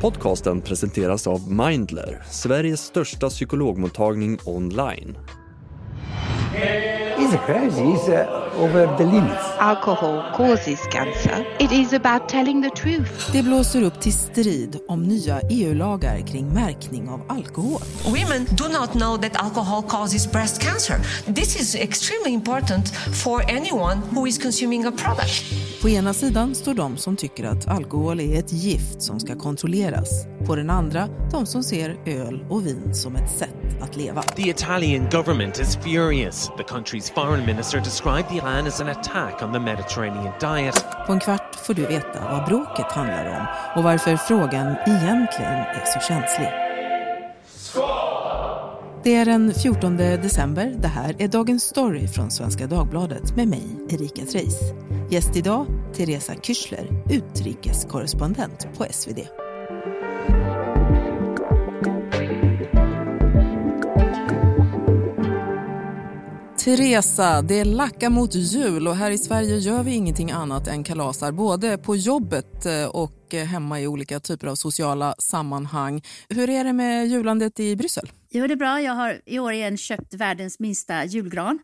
Podcasten presenteras av Mindler, Sveriges största psykologmottagning online. It's crazy over the limits. Alcohol causes cancer. It is about telling the truth. Det blåser upp till strid om nya EU-lagar kring märkning av alkohol. Women do not know that alcohol causes breast cancer. This is extremely important for anyone who is consuming a product. På ena sidan står de som tycker att alkohol är ett gift som ska kontrolleras. På den andra, de som ser öl och vin som ett sätt att leva. The Italian government is furious. The country's foreign minister described the plan is an attack on the Mediterranean diet. På en kvart får du veta vad bråket handlar om och varför frågan egentligen är så känslig. Det är den 14 december. Det här är Dagens Story från Svenska Dagbladet med mig, Erika Treijs. Gäst idag, Teresa Kyschler, utrikeskorrespondent på SvD. Teresa, det lackar mot jul och här i Sverige gör vi ingenting annat än kalasar både på jobbet eh, och hemma i olika typer av sociala sammanhang. Hur är det med julandet i Bryssel? Jo, det är bra. Jag har i år igen köpt världens minsta julgran.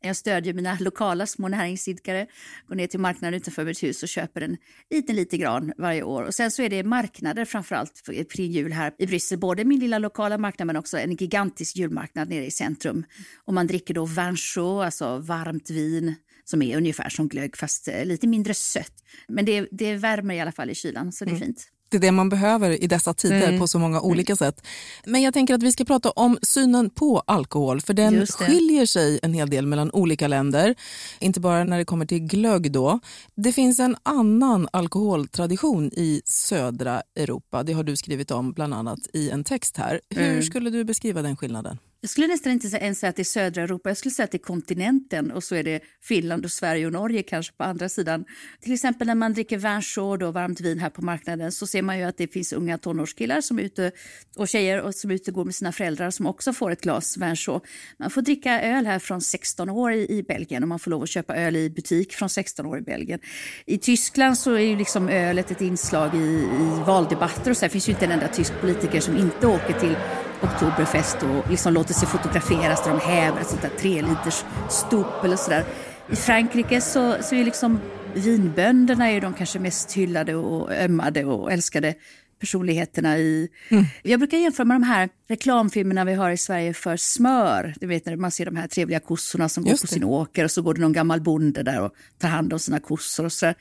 Jag stödjer mina lokala små näringsidkare, går ner till marknaden utanför mitt hus och köper en liten, liten gran varje år. Och sen så är det marknader framförallt kring jul här i Bryssel. Både min lilla lokala marknad men också en gigantisk julmarknad nere i centrum. Och man dricker då vin chaud, alltså varmt vin som är ungefär som glögg fast eh, lite mindre sött. Men det, det värmer i alla fall i kylan så det är mm. fint. Det är det man behöver i dessa tider mm. på så många olika mm. sätt. Men jag tänker att vi ska prata om synen på alkohol för den skiljer sig en hel del mellan olika länder. Inte bara när det kommer till glögg då. Det finns en annan alkoholtradition i södra Europa. Det har du skrivit om bland annat i en text här. Hur mm. skulle du beskriva den skillnaden? Jag skulle nästan inte ens säga att det är södra Europa, jag skulle säga att det är kontinenten och så är det Finland och Sverige och Norge kanske på andra sidan. Till exempel när man dricker vinchaud och varmt vin här på marknaden så ser man ju att det finns unga tonårskillar som är ute och tjejer och som är ute och går med sina föräldrar som också får ett glas vinchaud. Man får dricka öl här från 16 år i, i Belgien och man får lov att köpa öl i butik från 16 år i Belgien. I Tyskland så är ju liksom ölet ett inslag i, i valdebatter och så. här finns ju inte en enda tysk politiker som inte åker till Oktoberfest och liksom låter sig fotograferas där de häver ett sånt där tre liters stop eller sådär. I Frankrike så, så är liksom vinbönderna är de kanske mest hyllade och ömmade och älskade personligheterna i... Mm. Jag brukar jämföra med de här reklamfilmerna vi har i Sverige för smör. Du vet när man ser de här trevliga kossorna som Just går på det. sin åker och så går det någon gammal bonde där och tar hand om sina kossor och sådär.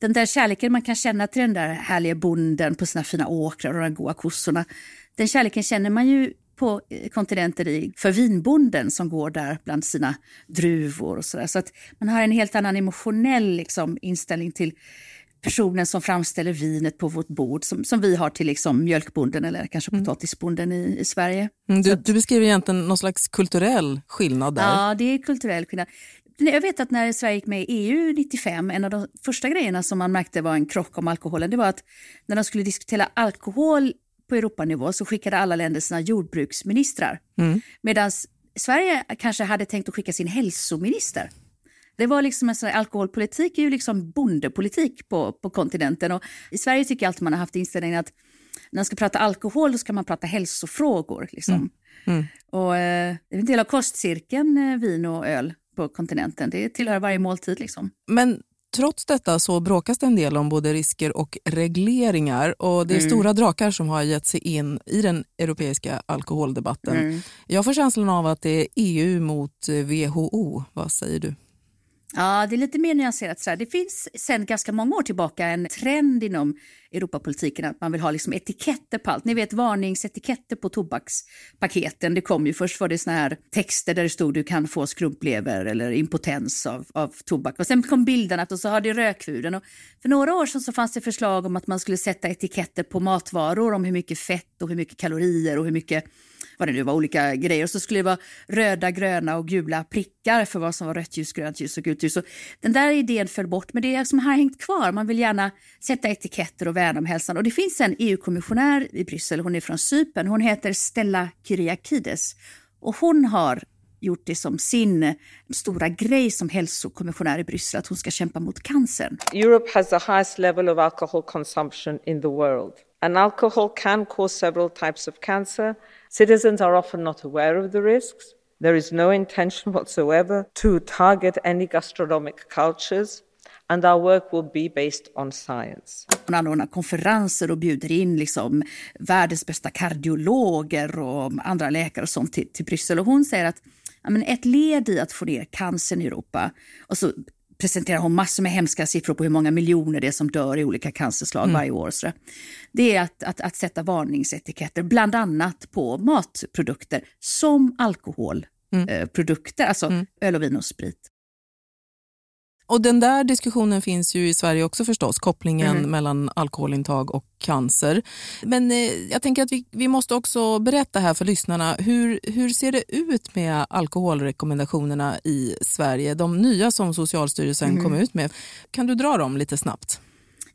Den där kärleken man kan känna till den där härliga bonden på sina fina åkrar och de goda kossorna den kärleken känner man ju på eh, kontinenten för vinbonden som går där bland sina druvor och sådär. Så att man har en helt annan emotionell liksom, inställning till personen som framställer vinet på vårt bord som, som vi har till liksom mjölkbonden eller kanske mm. potatisbonden i, i Sverige. Mm, du, du, beskriver egentligen någon slags kulturell skillnad där. Ja, det är kulturell skillnad. Jag vet att när Sverige gick med i EU 95, en av de första grejerna som man märkte var en krock om alkoholen, det var att när de skulle diskutera alkohol på Europanivå så skickade alla länder sina jordbruksministrar. Mm. Medan Sverige kanske hade tänkt att skicka sin hälsominister. Det var liksom en sån alkoholpolitik är ju liksom bondepolitik på, på kontinenten och i Sverige tycker jag alltid man har haft inställningen att när man ska prata alkohol då ska man prata hälsofrågor. Liksom. Mm. Mm. Och, eh, det är en del av kostcirkeln, eh, vin och öl på kontinenten. Det tillhör varje måltid. Liksom. Men Trots detta så bråkas det en del om både risker och regleringar och det är mm. stora drakar som har gett sig in i den europeiska alkoholdebatten. Mm. Jag får känslan av att det är EU mot WHO. Vad säger du? Ja, det är lite mer nyanserat. Sådär. Det finns sedan ganska många år tillbaka en trend inom Europapolitiken att man vill ha liksom etiketter på allt. Ni vet varningsetiketter på tobakspaketen. Det kom ju först var det såna här texter där det stod du kan få skrumplever eller impotens av, av tobak. Och sen kom bilderna och så har det rökhuven. Och för några år sedan så fanns det förslag om att man skulle sätta etiketter på matvaror om hur mycket fett och hur mycket kalorier och hur mycket vad det nu var, olika grejer. Och så skulle det vara röda, gröna och gula prickar för vad som var rött ljus, grönt ljus och gult ljus. Så den där idén föll bort, men det är som har hängt kvar. Man vill gärna sätta etiketter och värna om hälsan. Och det finns en EU-kommissionär i Bryssel, hon är från Cypern. Hon heter Stella Kyriakides och hon har gjort det som sin stora grej som hälsokommissionär i Bryssel, att hon ska kämpa mot cancern. Europe has the highest level of alcohol consumption in the world. And alcohol can cause several types of cancer. Citizens are often not aware of the risks. There is no intention whatsoever to target any gastronomic cultures and our work will be based on science. Hon anordnar konferenser och bjuder in liksom världens bästa kardiologer och andra läkare och sånt till, till Bryssel. Och hon säger att ja, men ett led i att få ner cancern i Europa, och så presenterar hon massor med hemska siffror på hur många miljoner det är som dör i olika cancerslag mm. varje år. Så det är att, att, att sätta varningsetiketter, bland annat på matprodukter som alkoholprodukter, mm. eh, alltså mm. öl och vin och sprit. Och den där diskussionen finns ju i Sverige också förstås, kopplingen mm. mellan alkoholintag och cancer. Men eh, jag tänker att vi, vi måste också berätta här för lyssnarna, hur, hur ser det ut med alkoholrekommendationerna i Sverige? De nya som Socialstyrelsen mm. kom ut med. Kan du dra dem lite snabbt?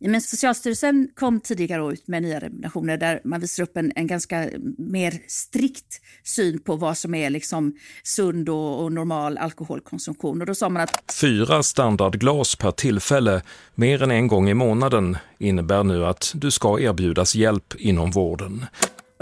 Men Socialstyrelsen kom tidigare ut med nya rekommendationer där man visar upp en, en ganska mer strikt syn på vad som är liksom sund och, och, normal alkoholkonsumtion. Och då sa man att Fyra standardglas per tillfälle, mer än en gång i månaden, innebär nu att du ska erbjudas hjälp inom vården.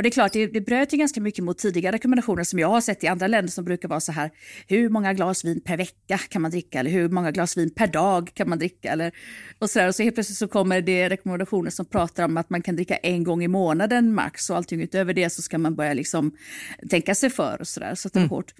Och det är klart, det, det bröt ju ganska mycket mot tidigare rekommendationer som jag har sett i andra länder som brukar vara så här, hur många glas vin per vecka kan man dricka eller hur många glas vin per dag kan man dricka eller och så där. Och så helt plötsligt så kommer det rekommendationer som pratar om att man kan dricka en gång i månaden max och allting utöver det så ska man börja liksom tänka sig för och så där. Så det är mm. hårt.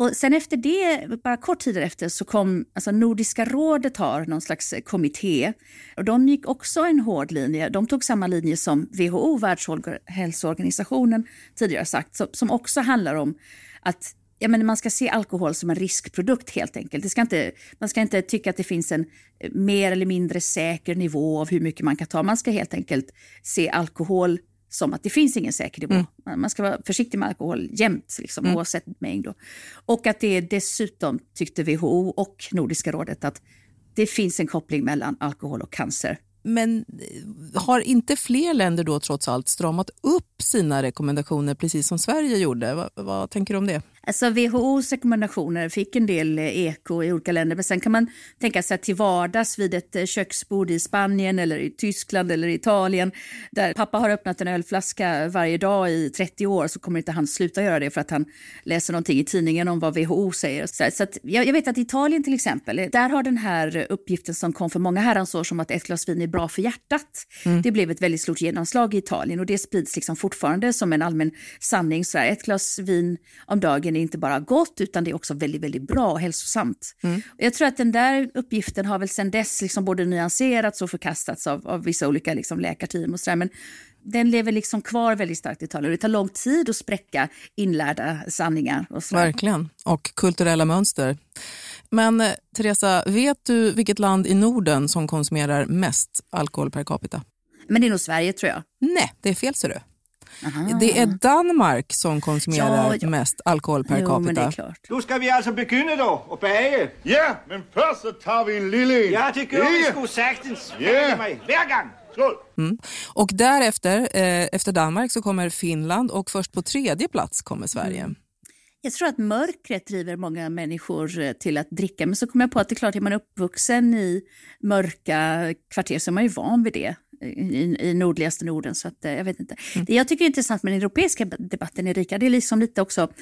Och sen efter det, bara kort tid efter, så kom alltså Nordiska rådet har någon slags eh, kommitté. Och de gick också en hård linje. De tog samma linje som WHO, Världshälsoorganisationen, tidigare sagt, som, som också handlar om att ja, men man ska se alkohol som en riskprodukt helt enkelt. Det ska inte, man ska inte tycka att det finns en eh, mer eller mindre säker nivå av hur mycket man kan ta. Man ska helt enkelt se alkohol som att det finns ingen säker nivå. Mm. Man ska vara försiktig med alkohol jämt, liksom, mm. oavsett mängd. Då. Och att det dessutom, tyckte WHO och Nordiska rådet, att det finns en koppling mellan alkohol och cancer. Men eh, har inte fler länder då trots allt stramat upp sina rekommendationer precis som Sverige gjorde? vad, vad tänker du om det? Alltså WHOs rekommendationer fick en del eh, eko i olika länder men sen kan man tänka sig att till vardags vid ett eh, köksbord i Spanien eller i Tyskland eller Italien där pappa har öppnat en ölflaska varje dag i 30 år så kommer inte han sluta göra det för att han läser någonting i tidningen om vad WHO säger. Så, så jag, jag, vet att Italien till exempel, där har den här uppgiften som kom för många herrans år som att ett glas vin är bra för hjärtat. Mm. Det blev ett väldigt stort genomslag i Italien och det sprids liksom fortfarande som en allmän sanning. Så här, ett glas vin om dagen är inte bara gott utan det är också väldigt, väldigt bra och hälsosamt. Mm. Jag tror att den där uppgiften har väl sedan dess liksom både nyanserats och förkastats av, av vissa olika liksom läkarteam och sådär. Men den lever liksom kvar väldigt starkt i Italien. Det tar lång tid att spräcka inlärda sanningar. Och Verkligen, och kulturella mönster. Men eh, Teresa, vet du vilket land i Norden som konsumerar mest alkohol per capita? Men det är nog Sverige tror jag. Nej, det är fel ser du. Aha. Det är Danmark som konsumerar ja, ja. mest alkohol per jo, capita. Då ska vi alltså börja då och bäga. Ja, men först så tar vi en lille Jag tycker ja. vi skulle sagtens yeah. mig varje gång. Mm. Och därefter, eh, efter Danmark, så kommer Finland och först på tredje plats kommer Sverige. Mm. Jag tror att mörkret driver många människor eh, till att dricka. Men så kom jag på att det är klart, är man uppvuxen i mörka kvarter så är man ju van vid det i, i nordligaste Norden. Så att, eh, jag vet inte. Mm. Det jag tycker är intressant med den europeiska debatten, Erika, det är liksom lite också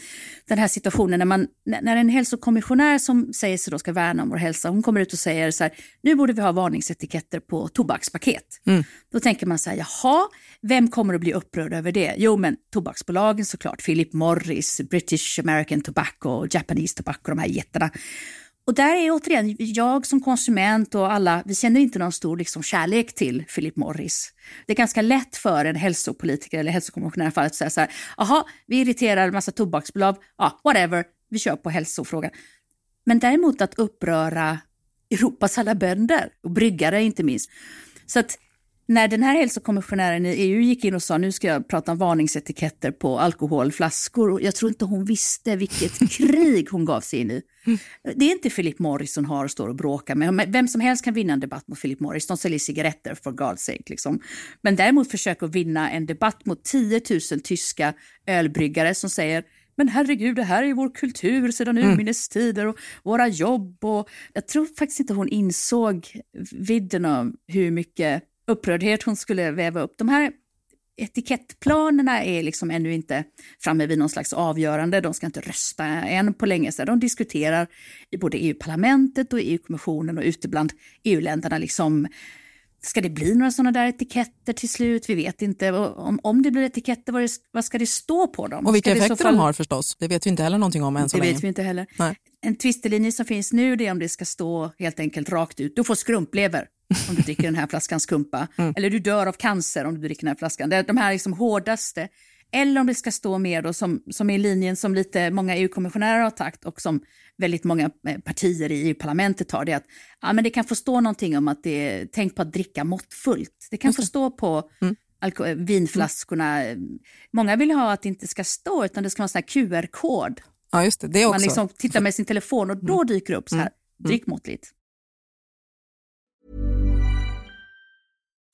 den här situationen när, man, när en hälsokommissionär som säger sig då ska värna om vår hälsa, hon kommer ut och säger så här, nu borde vi ha varningsetiketter på tobakspaket. Mm. Då tänker man så här, jaha, vem kommer att bli upprörd över det? Jo, men tobaksbolagen såklart, Philip Morris, British American Tobacco, Japanese Tobacco, de här jättarna. Och där är återigen, jag som konsument och alla, vi känner inte någon stor liksom, kärlek till Philip Morris. Det är ganska lätt för en hälsopolitiker eller hälsokommissionär att säga så här, jaha, vi irriterar en massa tobaksbolag, ja, whatever, vi kör på hälsofrågan. Men däremot att uppröra Europas alla bönder och bryggare inte minst. Så att när den här hälsokommissionären i EU gick in och sa nu ska jag prata om varningsetiketter på alkoholflaskor, jag tror inte hon visste vilket krig hon gav sig in i. Det är inte Philip Morris hon har och står och bråkar med. Vem som helst kan vinna en debatt mot Philip Morris. De säljer cigaretter for God's sake. Liksom. Men däremot försöker vinna en debatt mot 10 000 tyska ölbryggare som säger men herregud, det här är vår kultur sedan mm. urminnes tider och våra jobb. Och jag tror faktiskt inte hon insåg vidden av hur mycket upprördhet hon skulle väva upp. De här etikettplanerna är liksom ännu inte framme vid någon slags avgörande. De ska inte rösta än på länge. Så de diskuterar i både EU-parlamentet och EU-kommissionen och ute bland EU-länderna liksom Ska det bli några sådana där etiketter till slut? Vi vet inte. Om, om det blir etiketter, vad, det, vad ska det stå på dem? Och vilka ska effekter fall... de har förstås. Det vet vi inte heller någonting om än så det länge. Vet vi inte heller. Nej. En tvistelinje som finns nu är om det ska stå helt enkelt rakt ut. Du får skrumplever om du dricker den här flaskan skumpa. Mm. Eller du dör av cancer om du dricker den här flaskan. Det är de här liksom hårdaste. Eller om det ska stå mer då som, som är linjen som lite många EU-kommissionärer har tagit och som väldigt många eh, partier i EU-parlamentet har. Det att ja, men det kan få stå någonting om att det är, tänk på att dricka måttfullt. Det kan få stå på mm. Eh, vinflaskorna. Mm. Många vill ha att det inte ska stå utan det ska vara en QR-kod. Ja, just det. det också. Man liksom tittar med sin telefon och då mm. dyker det upp så här, mm. drick måttligt.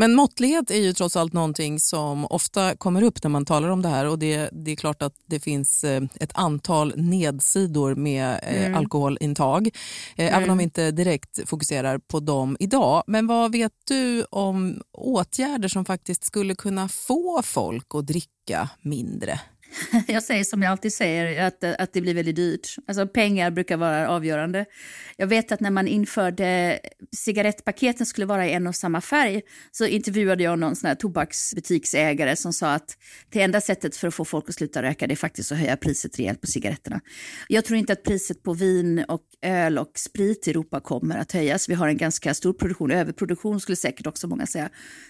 Men måttlighet är ju trots allt någonting som ofta kommer upp när man talar om det här och det, det är klart att det finns eh, ett antal nedsidor med eh, mm. alkoholintag, mm. även om vi inte direkt fokuserar på dem idag. Men vad vet du om åtgärder som faktiskt skulle kunna få folk att dricka mindre? Jag säger som jag alltid säger, att, att det blir väldigt dyrt. Alltså pengar brukar vara avgörande. Jag vet att när man införde cigarettpaketen skulle vara i en och samma färg så intervjuade jag någon sån här tobaksbutiksägare som sa att det enda sättet för att få folk att sluta röka det är faktiskt att höja priset rejält på cigaretterna. Jag tror inte att priset på vin och öl och sprit i Europa kommer att höjas. Vi har en ganska stor produktion, överproduktion skulle säkert också många säga.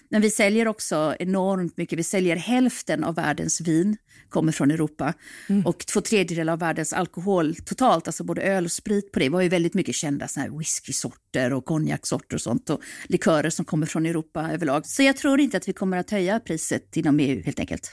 Men vi säljer också enormt mycket. Vi säljer hälften av världens vin kommer från Europa. Mm. Och två tredjedelar av världens alkohol totalt, alltså både öl och sprit på det, var ju väldigt mycket kända såna här whiskysorter och konjaksorter och sånt och likörer som kommer från Europa överlag. Så jag tror inte att vi kommer att höja priset inom EU helt enkelt.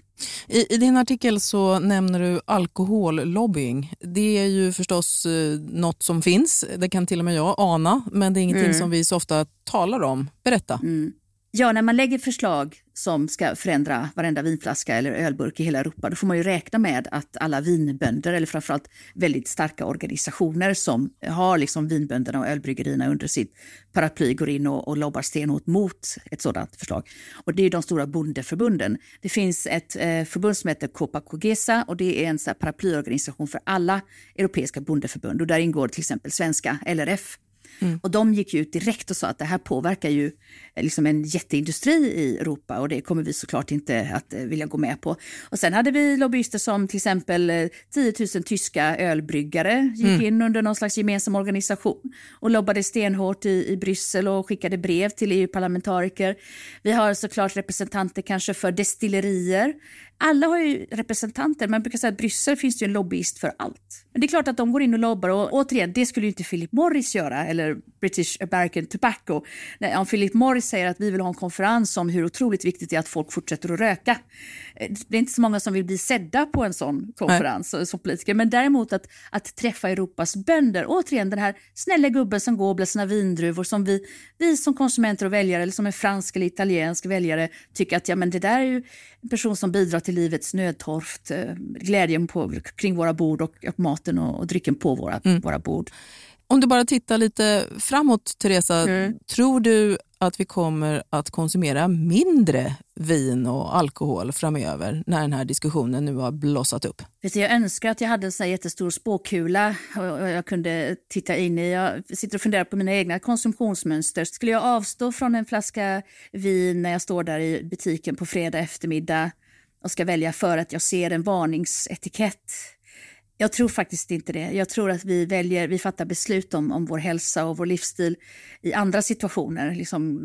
I, I din artikel så nämner du alkohollobbying. Det är ju förstås eh, något som finns, det kan till och med jag ana, men det är ingenting mm. som vi så ofta talar om. Berätta. Mm. Ja, när man lägger förslag som ska förändra varenda vinflaska eller ölburk i hela Europa, då får man ju räkna med att alla vinbönder, eller framförallt väldigt starka organisationer som har liksom vinbönderna och ölbryggerierna under sitt paraply, går in och, och lobbar stenhårt mot ett sådant förslag. Och det är de stora bondeförbunden. Det finns ett eh, förbund som heter Copa Cogesa och det är en så paraplyorganisation för alla europeiska bondeförbund och där ingår till exempel svenska LRF Mm. Och de gick ut direkt och sa att det här påverkar ju eh, liksom en jätteindustri i Europa och det kommer vi såklart inte att eh, vilja gå med på. Och sen hade vi lobbyister som till exempel 10 eh, 000 tyska ölbryggare gick mm. in under någon slags gemensam organisation och lobbade stenhårt i, i Bryssel och skickade brev till EU-parlamentariker. Vi har såklart representanter kanske för destillerier alla har ju representanter, man brukar säga att Bryssel finns ju en lobbyist för allt. Men det är klart att de går in och lobbar och återigen, det skulle inte Philip Morris göra eller British American Tobacco. Om Philip Morris säger att vi vill ha en konferens om hur otroligt viktigt det är att folk fortsätter att röka. Eh, det är inte så många som vill bli sedda på en sån konferens Nej. som politiker, men däremot att, att träffa Europas bönder. Återigen den här snälla gubben som går och blir sina vindruvor som vi, vi som konsumenter och väljare eller som en fransk eller italiensk väljare tycker att ja, men det där är ju en person som bidrar till livets nödtorft, eh, glädjen på, kring våra bord och, och maten och, och drycken på våra, mm. våra bord. Om du bara tittar lite framåt, Teresa, mm. tror du att vi kommer att konsumera mindre vin och alkohol framöver när den här diskussionen nu har blossat upp? Jag önskar att jag hade en sån jättestor spåkula och jag kunde titta in i. Jag sitter och funderar på mina egna konsumtionsmönster. Skulle jag avstå från en flaska vin när jag står där i butiken på fredag eftermiddag och ska välja för att jag ser en varningsetikett Jag tror faktiskt inte det. Jag tror att vi väljer, vi fattar beslut om, om vår hälsa och vår livsstil i andra situationer. Liksom,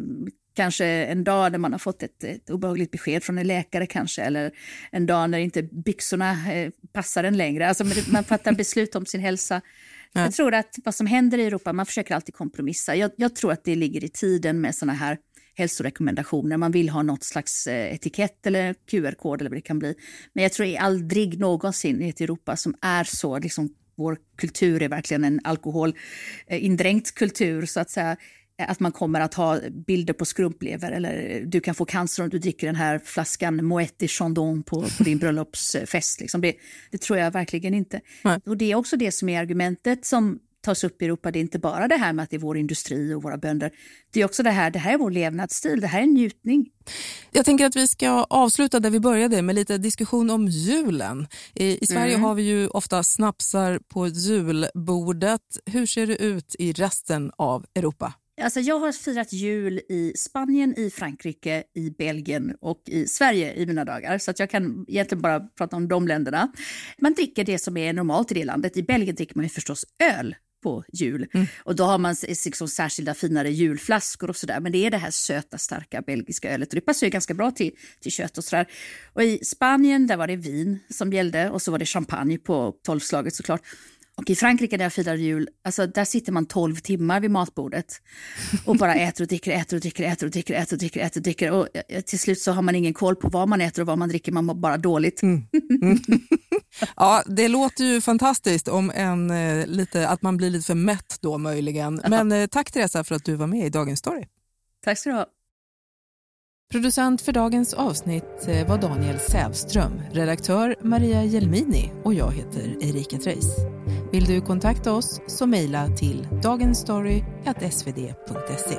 kanske en dag när man har fått ett, ett obehagligt besked från en läkare kanske, eller en dag när inte byxorna eh, passar en längre. Alltså, man fattar beslut om sin hälsa. Ja. Jag tror att vad som händer i Europa, man försöker alltid kompromissa. Jag, jag tror att det ligger i tiden med såna här hälsorekommendationer. Man vill ha något slags eh, etikett eller QR-kod eller vad det kan bli. Men jag tror aldrig någonsin i ett Europa som är så, liksom, vår kultur är verkligen en alkoholindränkt kultur så att säga att man kommer att ha bilder på skrumplever eller du kan få cancer om du dricker den här flaskan Moët Chandon på, på din bröllopsfest. Liksom. Det, det, tror jag verkligen inte. Nej. Och Det är också det som är argumentet som tas upp i Europa. Det är inte bara det här med att det är vår industri och våra bönder. Det är också det här, det här är vår levnadsstil, det här är njutning. Jag tänker att vi ska avsluta där vi började med lite diskussion om julen. I, i Sverige mm. har vi ju ofta snapsar på julbordet. Hur ser det ut i resten av Europa? Alltså jag har firat jul i Spanien, i Frankrike, i Belgien och i Sverige i mina dagar. Så att jag kan egentligen bara prata om de länderna. Man dricker det som är normalt i det landet. I Belgien dricker man ju förstås öl på jul. Mm. Och då har man liksom särskilda finare julflaskor och sådär. Men det är det här söta, starka belgiska ölet och det passar ju ganska bra till, till kött och sådär. Och i Spanien där var det vin som gällde och så var det champagne på tolvslaget såklart. Och i Frankrike där jag firade jul, alltså där sitter man 12 timmar vid matbordet och bara äter och dricker, äter och dricker, äter och dricker, äter och dricker, äter och dricker. Och eh, till slut så har man ingen koll på vad man äter och vad man dricker, man mår bara dåligt. Mm. Mm. Ja, det låter ju fantastiskt om en, eh, lite, att man blir lite för mätt då möjligen. Men eh, tack Teresa för att du var med i Dagens Story. Tack ska du ha. Producent för dagens avsnitt var Daniel Sävström, redaktör Maria Jelmini och jag heter Erika Treijs. Vill du kontakta oss så mejla till dagensstory.svd.se.